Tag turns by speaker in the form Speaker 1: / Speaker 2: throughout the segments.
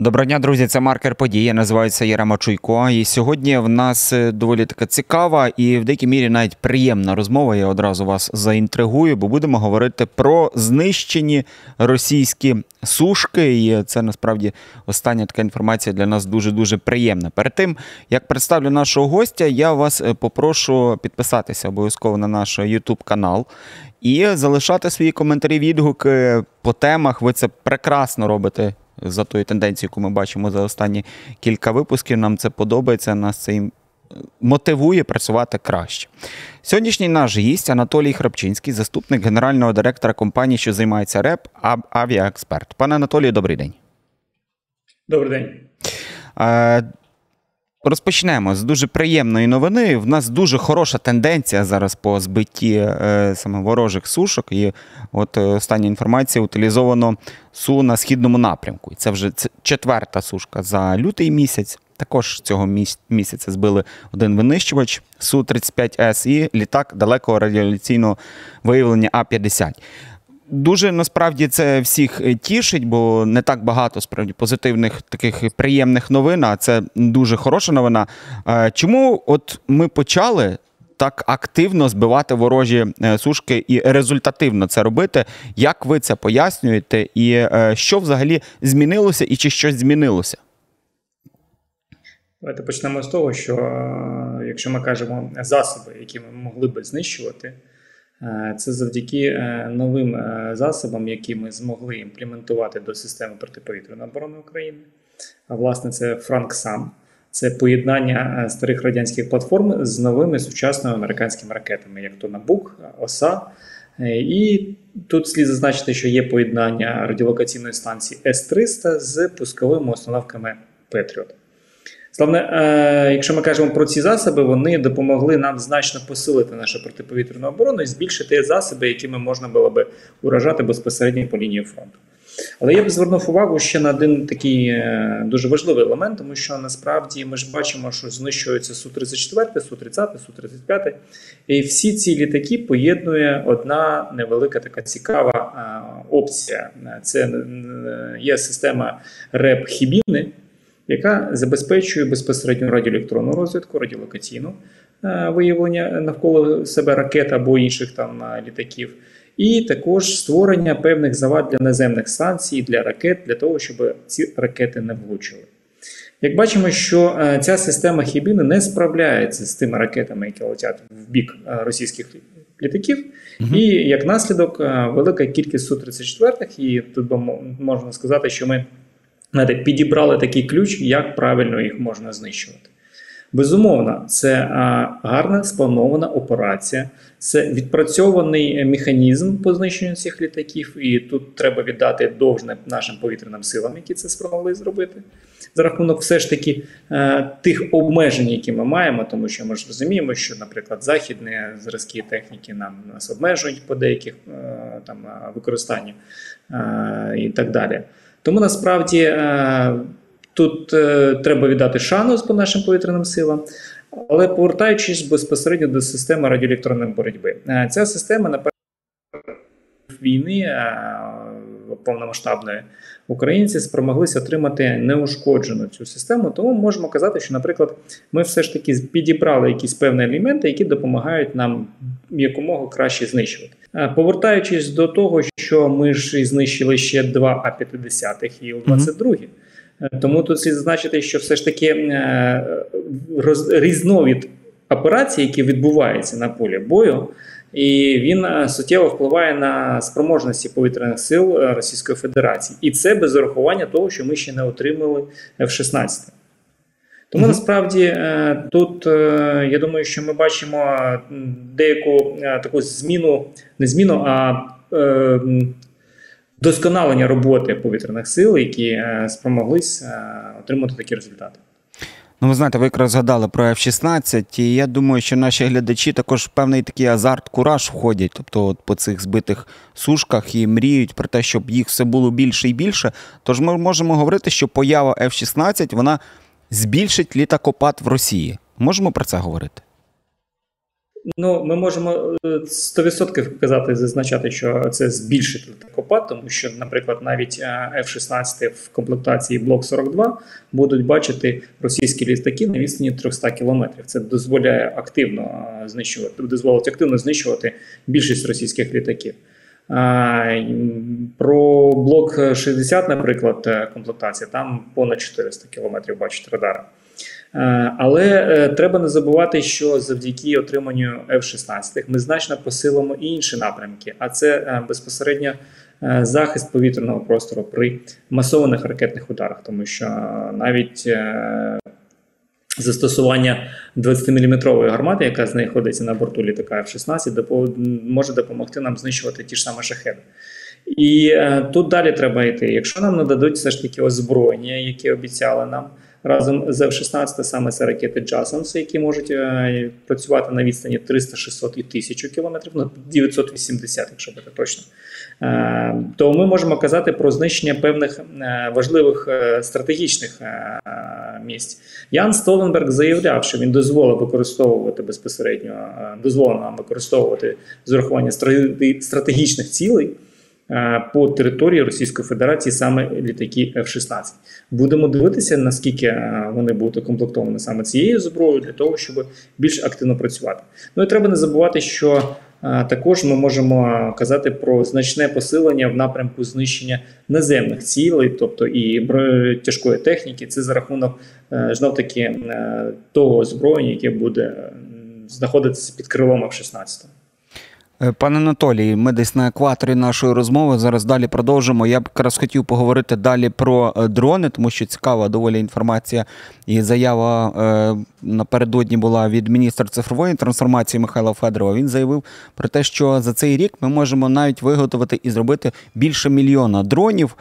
Speaker 1: Доброго дня, друзі. Це маркер події. Я називаюся Єрема Чуйко. І сьогодні в нас е, доволі така цікава і в деякій мірі навіть приємна розмова. Я одразу вас заінтригую, бо будемо говорити про знищені російські сушки. І це насправді остання така інформація для нас дуже дуже приємна. Перед тим як представлю нашого гостя, я вас е, попрошу підписатися обов'язково на наш YouTube канал. І залишати свої коментарі, відгуки по темах. Ви це прекрасно робите за тою тенденцією, яку ми бачимо за останні кілька випусків. Нам це подобається, нас це мотивує працювати краще. Сьогоднішній наш гість Анатолій Храпчинський, заступник генерального директора компанії, що займається РЕП, авіаексперт. Пане Анатолію, добрий день.
Speaker 2: Добрий день.
Speaker 1: Розпочнемо з дуже приємної новини. В нас дуже хороша тенденція зараз по збитті е, саме ворожих сушок. І от е, остання інформація утилізовано су на східному напрямку. І це вже четверта сушка за лютий місяць. Також цього місяця збили один винищувач Су-35С і літак далекого радіоліційного виявлення А-50. Дуже насправді це всіх е, тішить, бо не так багато справді позитивних таких приємних новин. А це дуже хороша новина. Чому от ми почали так активно збивати ворожі е, сушки і результативно це робити? Як ви це пояснюєте, і е, що взагалі змінилося, і чи щось змінилося?
Speaker 2: Давайте почнемо з того, що якщо ми кажемо засоби, які ми могли би знищувати. Е, це завдяки е, новим е, засобам, які ми змогли імплементувати до системи протиповітряної оборони України. А власне, це Франксам, це поєднання старих радянських платформ з новими сучасними американськими ракетами, як то Набук, ОСА. І тут слід зазначити, що є поєднання радіолокаційної станції С-300 з пусковими установками Петріот. Головне, е, якщо ми кажемо про ці засоби, вони допомогли нам значно посилити нашу протиповітряну оборону і збільшити засоби, якими можна було би уражати безпосередньо по лінії фронту. Але я б звернув увагу ще на один такий е, дуже важливий елемент, тому що насправді ми ж бачимо, що знищуються Су-34, Су-30, Су-35. І всі ці літаки поєднує одна невелика така цікава е, опція. Це є система РЕП Хібіни яка забезпечує безпосередньо радіоелектронну розвідку, радіолокаційну е, виявлення навколо себе ракет або інших там е, літаків, і також створення певних завад для наземних станцій, для ракет, для того, щоб ці ракети не влучили. Як бачимо, що е, ця система Хібіни не справляється з тими ракетами, які летять в бік російських літаків, угу. і як наслідок велика кількість Су-34, і тут можна сказати, що ми знаєте, підібрали такий ключ, як правильно їх можна знищувати. Безумовно, це гарна спланована операція, це відпрацьований механізм по знищенню цих літаків, і тут треба віддати довжне нашим повітряним силам, які це спромогли зробити. За рахунок все ж таки е, тих обмежень, які ми маємо, тому що ми ж розуміємо, що, наприклад, західні зразки техніки нам нас обмежують по деяких е, там використанню е, і так далі. Тому насправді е, тут е, треба віддати шану по нашим повітряним силам. Але повертаючись безпосередньо до системи радіоелектронної боротьби, е, ця система на війни повномасштабної українці спромоглися отримати неушкоджену цю систему. Тому можемо казати, що, наприклад, ми все ж таки підібрали якісь певні елементи, які допомагають нам якомога краще знищувати. Повертаючись до того, що ми ж знищили ще два А-50 і Л-22. Mm -hmm. Тому тут слід зазначити, що все ж таки е, роз, різновид операцій, які відбуваються на полі бою, і він е, суттєво впливає на спроможності повітряних сил е, Російської Федерації. І це без урахування того, що ми ще не отримали F-16. Тому -hmm. насправді е, тут я думаю, що ми бачимо деяку таку зміну, не зміну, а досконалення роботи повітряних сил, які спромоглись отримати такі результати.
Speaker 1: Ну, ви знаєте, ви якраз згадали про F-16, і я думаю, що наші глядачі також певний такий азарт, кураж входять, тобто от по цих збитих сушках і мріють про те, щоб їх все було більше і більше. Тож ми можемо говорити, що поява F-16 вона збільшить літакопад в Росії. Можемо про це говорити?
Speaker 2: Ну, ми можемо 100% казати, зазначати, що це збільшить літакопад, тому що, наприклад, навіть F-16 в комплектації Блок 42 будуть бачити російські літаки на відстані 300 кілометрів. Це дозволяє активно знищувати, дозволить активно знищувати більшість російських літаків. Про блок 60, наприклад, комплектація, там понад 400 кілометрів бачить радара. Е, але е, треба не забувати, що завдяки отриманню F-16 ми значно посилимо і інші напрямки, а це е, безпосередньо захист повітряного простору при масованих ракетних ударах, тому що навіть Застосування 20-мм гармати, яка знаходиться на борту літака F-16, може допомогти нам знищувати ті ж самі шахеди. І тут далі треба йти. Якщо нам нададуть все ж таки озброєння, які обіцяли нам разом з F-16, саме це ракети Джасонс, які можуть е, працювати на відстані 300, 600 і 1000 кілометрів, ну 980, якщо бути точно. Е, то ми можемо казати про знищення певних е, важливих стратегічних місць. Ян Столtenberg заявляв, що він дозволив використовувати безпосередньо дозволено використовувати з урахування стратегічних цілей. Е, по території Російської Федерації саме літаки F-16. Будемо дивитися, наскільки е, вони будуть укомплектовані саме цією зброєю для того, щоб більш активно працювати. Ну і треба не забувати, що е, також ми можемо казати про значне посилення в напрямку знищення наземних цілей, тобто і тяжкої техніки. Це за рахунок знов таки того озброєння, яке буде знаходитися під крилом F-16.
Speaker 1: Е, пане Анатолій, ми десь на екваторі нашої розмови. Зараз далі продовжимо. Я б якраз хотів поговорити далі про е, дрони, тому що цікава доволі інформація і заява е, напередодні була від міністра цифрової трансформації Михайла Федорова. Він заявив про те, що за цей рік ми можемо навіть виготовити і зробити більше мільйона дронів.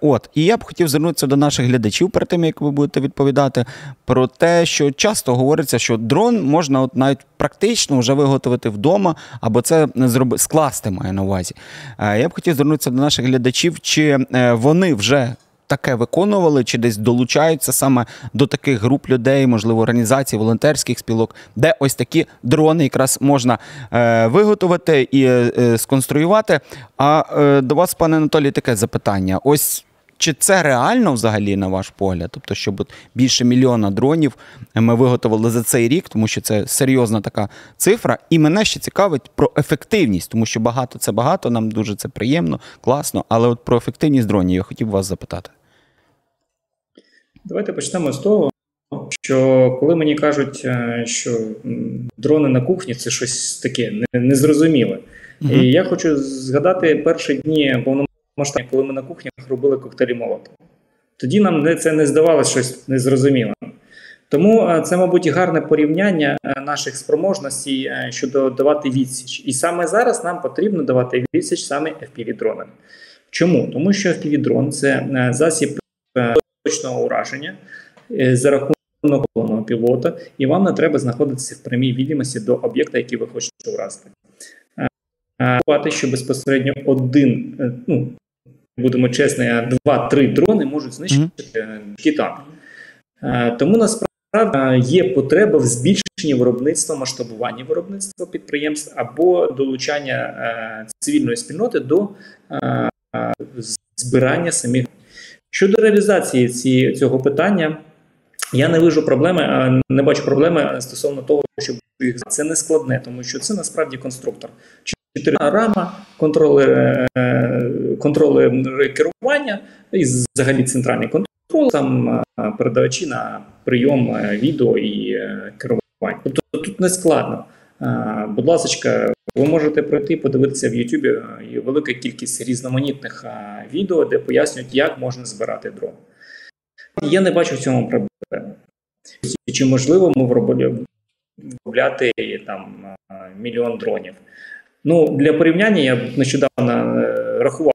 Speaker 1: От і я б хотів звернутися до наших глядачів перед тим, як ви будете відповідати, про те, що часто говориться, що дрон можна от навіть практично вже виготовити вдома, або це зроби скласти має на увазі. Е, я б хотів звернутися до наших глядачів, чи е, вони вже таке виконували, чи десь долучаються саме до таких груп людей, можливо, організацій, волонтерських спілок, де ось такі дрони якраз можна е, виготовити і е, сконструювати. А е, до вас, пане Анатолій, таке запитання: ось. Чи це реально взагалі на ваш погляд? Тобто, щоб більше мільйона дронів ми виготовили за цей рік, тому що це серйозна така цифра. І мене ще цікавить про ефективність, тому що багато це багато, нам дуже це приємно, класно. Але от про ефективність дронів я хотів вас запитати.
Speaker 2: Давайте почнемо з того, що коли мені кажуть, е, що дрони на кухні це щось таке незрозуміле. Угу. І я хочу згадати перші дні повномасштабні, коли ми на кухнях робили коктейлі молотова. Тоді нам це не здавалося щось незрозуміле. Тому е, це, мабуть, гарне порівняння е, наших спроможностей щодо давати відсіч. І саме зараз нам потрібно давати відсіч саме fpv дронам Чому? Тому що fpv дрон це засіб точного ураження е, за рахунок головного пілота, і вам не треба знаходитися в прямій відомості до об'єкта, який ви хочете уразити. Що безпосередньо один, е, ну будемо чесні, два-три дрони можуть знищити кита. Е, тому насправді є потреба в збільшенні виробництва, масштабування виробництва підприємств або долучання цивільної спільноти до збирання самих Щодо реалізації ці, цього питання, я не вижу проблеми, не бачу проблеми стосовно того, щоб їх це не складне, тому що це насправді конструктор. Чотири рама, контроли контроли керування і взагалі центральний контроль, там передавачі на прийом відео і е, керування. Тобто тут не складно. Будь ласка, ви можете пройти, подивитися в Ютубі велика кількість різноманітних відео, де пояснюють, як можна збирати дрон. Я не бачу в цьому проблеми. Чи можливо ми виробляти там мільйон дронів? Ну, Для порівняння я нещодавно е, рахував,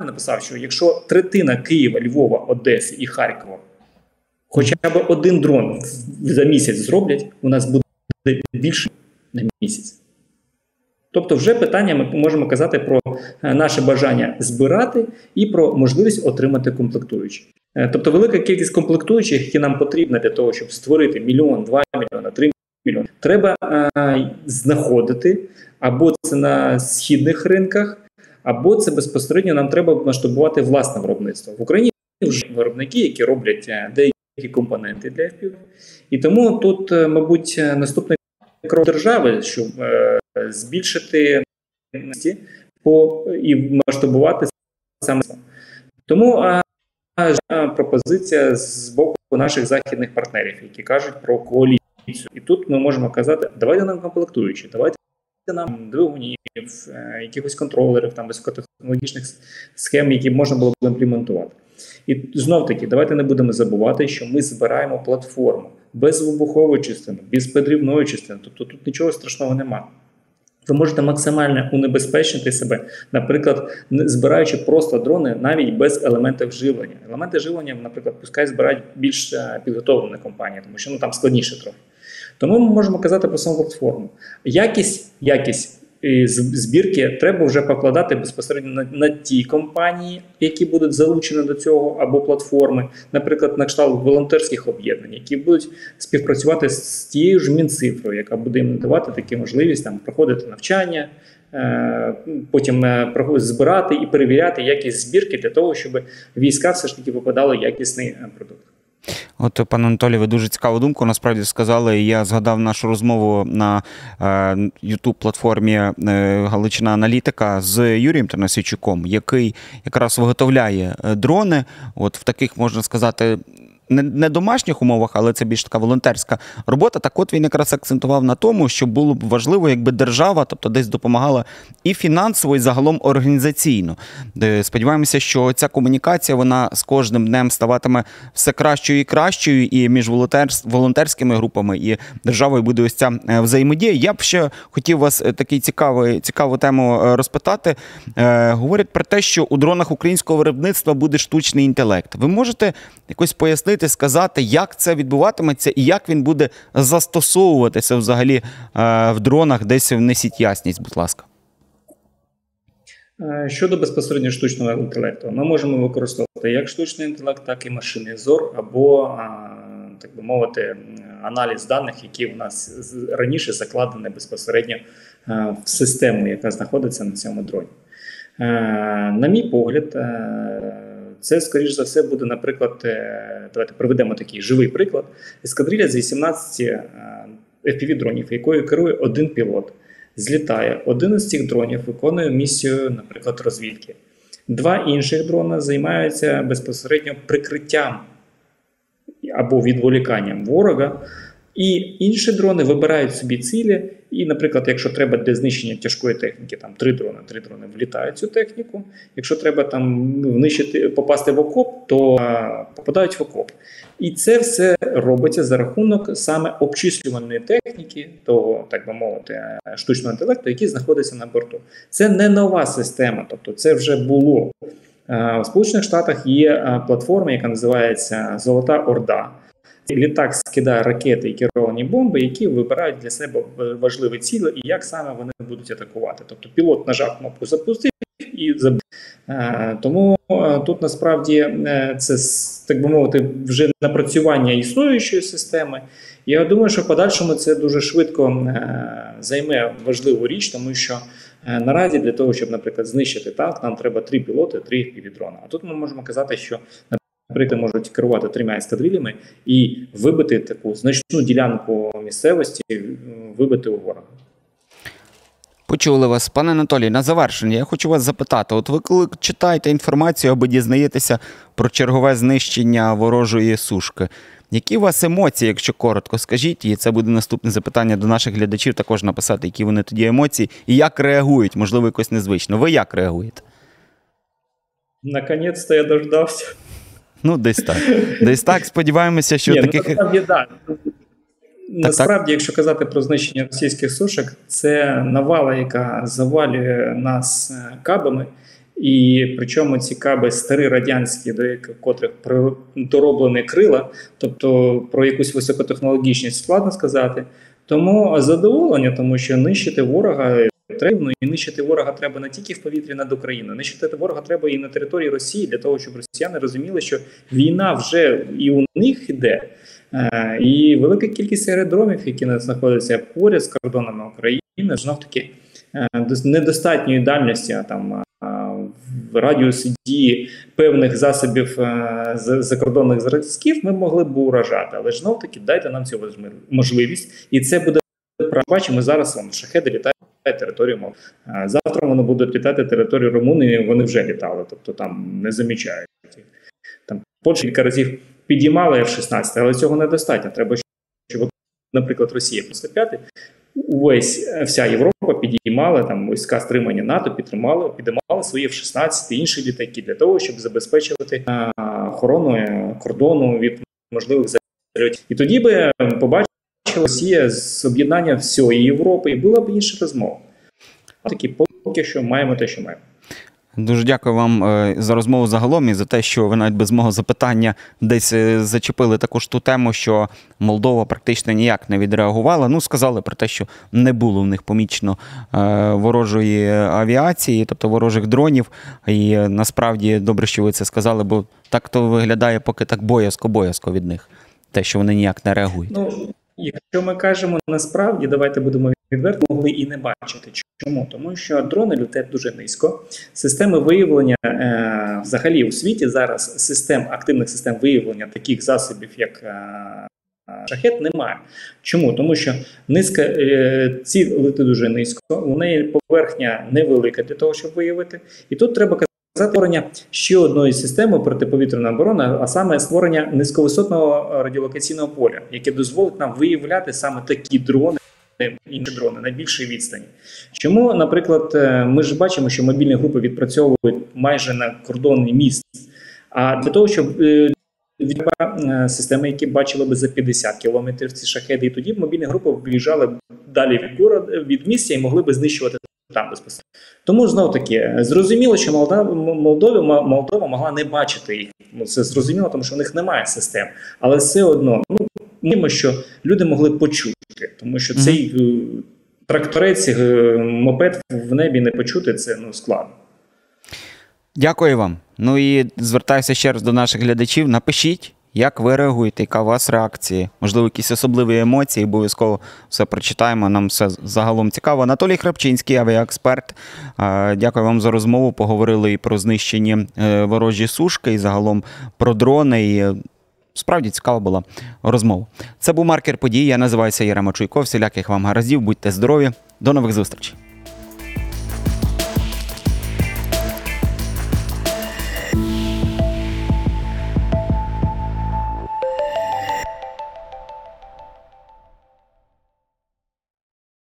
Speaker 2: написав, що якщо третина Києва, Львова, Одеси і Харкова хоча б один дрон за місяць зроблять, у нас буде більше на місяць. Тобто, вже питання ми можемо казати про е, наше бажання збирати і про можливість отримати комплектуючі. Е, тобто, велика кількість комплектуючих, які нам потрібна для того, щоб створити мільйон, два мільйона, три мільйонів. Треба е, знаходити або це на східних ринках, або це безпосередньо нам треба масштабувати власне виробництво в Україні. Вже виробники, які роблять е, деякі компоненти для FPV. І тому тут, е, мабуть, наступний крок держави, щоб е, збільшити по і масштабувати саме тому а, пропозиція з боку наших західних партнерів, які кажуть про коаліцію. І тут ми можемо казати, давайте нам комплектуючі, давайте нам двигунів, е, якихось контролерів, там високотехнологічних схем, які можна було б імплементувати. І знов таки, давайте не будемо забувати, що ми збираємо платформу без вибухової частини, без подрібної частини. Тобто тут нічого страшного немає. Ви можете максимально унебезпечити себе, наприклад, збираючи просто дрони навіть без елементів живлення. Елементи живлення, наприклад, пускай збирають більш е, підготовлені компанії, тому що ну там складніше трохи. Тому ми можемо казати про саму платформу. Якість, якість збірки треба вже покладати безпосередньо на, на ті компанії, які будуть залучені до цього, або платформи, наприклад, на кшталт волонтерських об'єднань, які будуть співпрацювати з тією ж мінцифрою, яка буде їм надавати такі можливість там проходити навчання. Е, потім е, збирати і перевіряти якість збірки для того, щоб війська все ж таки попадали якісний е, продукт.
Speaker 1: От, пане Анатолій, ви дуже цікаву думку насправді сказали. Я згадав нашу розмову на youtube платформі е, Галичина Аналітика з Юрієм Тернасійчуком, який якраз виготовляє е, дрони. От в таких можна сказати не не домашніх умовах, але це більш така волонтерська робота. Так от він якраз акцентував на тому, що було б важливо, якби держава, тобто десь допомагала і фінансово, і загалом організаційно. Сподіваємося, що ця комунікація вона з кожним днем ставатиме все кращою і кращою, і між волонтерськими групами і державою буде ось ця е, взаємодія. Я б ще хотів вас е, такий цікавий, цікаву тему е, розпитати. Говорять про те, що у дронах українського виробництва буде штучний інтелект. Ви можете якось пояснити? Пояснити, сказати, як це відбуватиметься і як він буде застосовуватися взагалі е, в дронах, десь внесіть ясність, будь ласка.
Speaker 2: Е, щодо безпосередньо штучного інтелекту, ми можемо використовувати як штучний інтелект, так і машинний зор, або, так би мовити, аналіз даних, які в нас раніше закладені безпосередньо е, в систему, яка знаходиться на цьому дроні. На мій погляд, це, скоріш за все, буде, наприклад, е, давайте проведемо такий живий приклад. Ескадрилля з 18 е, fpv дронів, якою керує один пілот. Злітає. Один із цих дронів виконує місію, наприклад, розвідки. Два інших дрона займаються безпосередньо прикриттям або відволіканням ворога. І інші дрони вибирають собі цілі. І, наприклад, якщо треба для знищення тяжкої техніки, там три дрони, три дрони влітають цю техніку. Якщо треба там внищити, попасти в окоп, то а, попадають в окоп. І це все робиться за рахунок саме обчислювальної техніки, того, так би мовити, штучного інтелекту, який знаходиться на борту. Це не нова система, тобто це вже було. В Сполучених Штатах є платформа, яка називається Золота Орда. Літак скидає ракети і керовані бомби, які вибирають для себе важливі цілі і як саме вони будуть атакувати. Тобто пілот нажав кнопку запустив і забив. Е, тому е, тут насправді е, це так би мовити вже напрацювання існуючої системи. Я думаю, що в подальшому це дуже швидко займе важливу річ, тому що наразі для того, щоб, наприклад, знищити танк, нам треба три пілоти, три півдрона. А тут ми можемо казати, що Наприклад, можуть керувати трьома ескадрильями і вибити таку значну ділянку місцевості, вибити у ворога.
Speaker 1: Почули вас, пане Анатолій, на завершення. Я хочу вас запитати: от ви коли читаєте інформацію або дізнаєтеся про чергове знищення ворожої сушки, які у вас емоції, якщо коротко скажіть, і це буде наступне запитання до наших глядачів, також написати, які вони тоді емоції, і як реагують, можливо, якось незвично. Ви як реагуєте?
Speaker 2: Наконець-то я дождався.
Speaker 1: Ну, десь так. Десь так. Сподіваємося, що Ні, ну, таких.
Speaker 2: Ну, насправді, да. Насправді, якщо казати про знищення російських сушок, це навала, яка завалює нас е, кабами. І причому ці каби старі радянські, до яких котрих дороблені крила, тобто про якусь високотехнологічність складно сказати. Тому задоволення, тому що нищити ворога Ну, і нищити ворога треба не тільки в повітрі над Україною, нищити ворога треба і на території Росії для того, щоб росіяни розуміли, що війна вже і у них іде. Е, І велика кількість аеродромів, які знаходяться поряд з кордонами України, знов таки е, недостатньої дальності, а там в радіусі дії певних засобів е, закордонних зразків ми могли б уражати. Але знов таки дайте нам цю можливість, і це буде. Бачимо зараз. Вон шахеди літають територію мов. Е, Завтра вони будуть літати територію Румунії. Вони вже літали, тобто там не замічають. Там Польща кілька разів підіймала F-16, але цього недостатньо. Треба, щоб, наприклад, Росія 105 увесь е, вся Європа підіймала там війська стримання НАТО, підтримала, підіймала свої F-16 і інші літаки для того, щоб забезпечувати е, охорону кордону від можливих зальотів. І тоді би побачила Росія з об'єднання всієї Європи, і була б інша розмова. Такі поки що маємо те, що маємо.
Speaker 1: Дуже дякую вам е, за розмову загалом і за те, що ви навіть без мого запитання десь е, зачепили також ту тему, що Молдова практично ніяк не відреагувала. Ну, сказали про те, що не було в них помічено е, ворожої авіації, тобто ворожих дронів. І насправді добре, що ви це сказали, бо так то виглядає поки так боязко-боязко від них, те, що вони ніяк не реагують.
Speaker 2: Ну, якщо ми кажемо насправді, давайте будемо відверто, могли і не бачити. Чому? Тому що дрони летять дуже низько. Системи виявлення е, взагалі у світі зараз систем активних систем виявлення таких засобів, як е, шахет, немає. Чому? Тому що низька е, ці лети дуже низько, у неї поверхня невелика для того, щоб виявити. І тут треба казати створення ще одної системи протиповітряної оборони, а саме створення низьковисотного радіолокаційного поля, яке дозволить нам виявляти саме такі дрони. Інші дрони на більшій відстані. Чому, наприклад, е, ми ж бачимо, що мобільні групи відпрацьовують майже на кордонний міст. А для того, щоб е, від е, системи, які бачили би за 50 кілометрів ці шахеди, і тоді б мобільні групи виїжджали б далі від город, від місця і могли би знищувати там безпосередньо. Тому знов таки зрозуміло, що Молдова, Молдова, Молдова могла не бачити їх. Ну це зрозуміло, тому що в них немає систем, але все одно ну мимо, що люди могли почути, тому що цей е, тракторець, е, мопед в небі не почути це ну складно.
Speaker 1: Дякую вам. Ну і звертаюся ще раз до наших глядачів. Напишіть, як ви реагуєте, яка у вас реакція, можливо, якісь особливі емоції, обов'язково все прочитаємо. Нам все загалом цікаво. Анатолій Храпчинський, авіаексперт. Дякую вам за розмову. Поговорили і про знищені е, ворожі сушки, і загалом про дрони. І е, Справді цікава була розмова. Це був маркер подій. Я називаюся Єрема Чуйков. Всіляких вам гараздів. Будьте здорові. До нових зустрічей.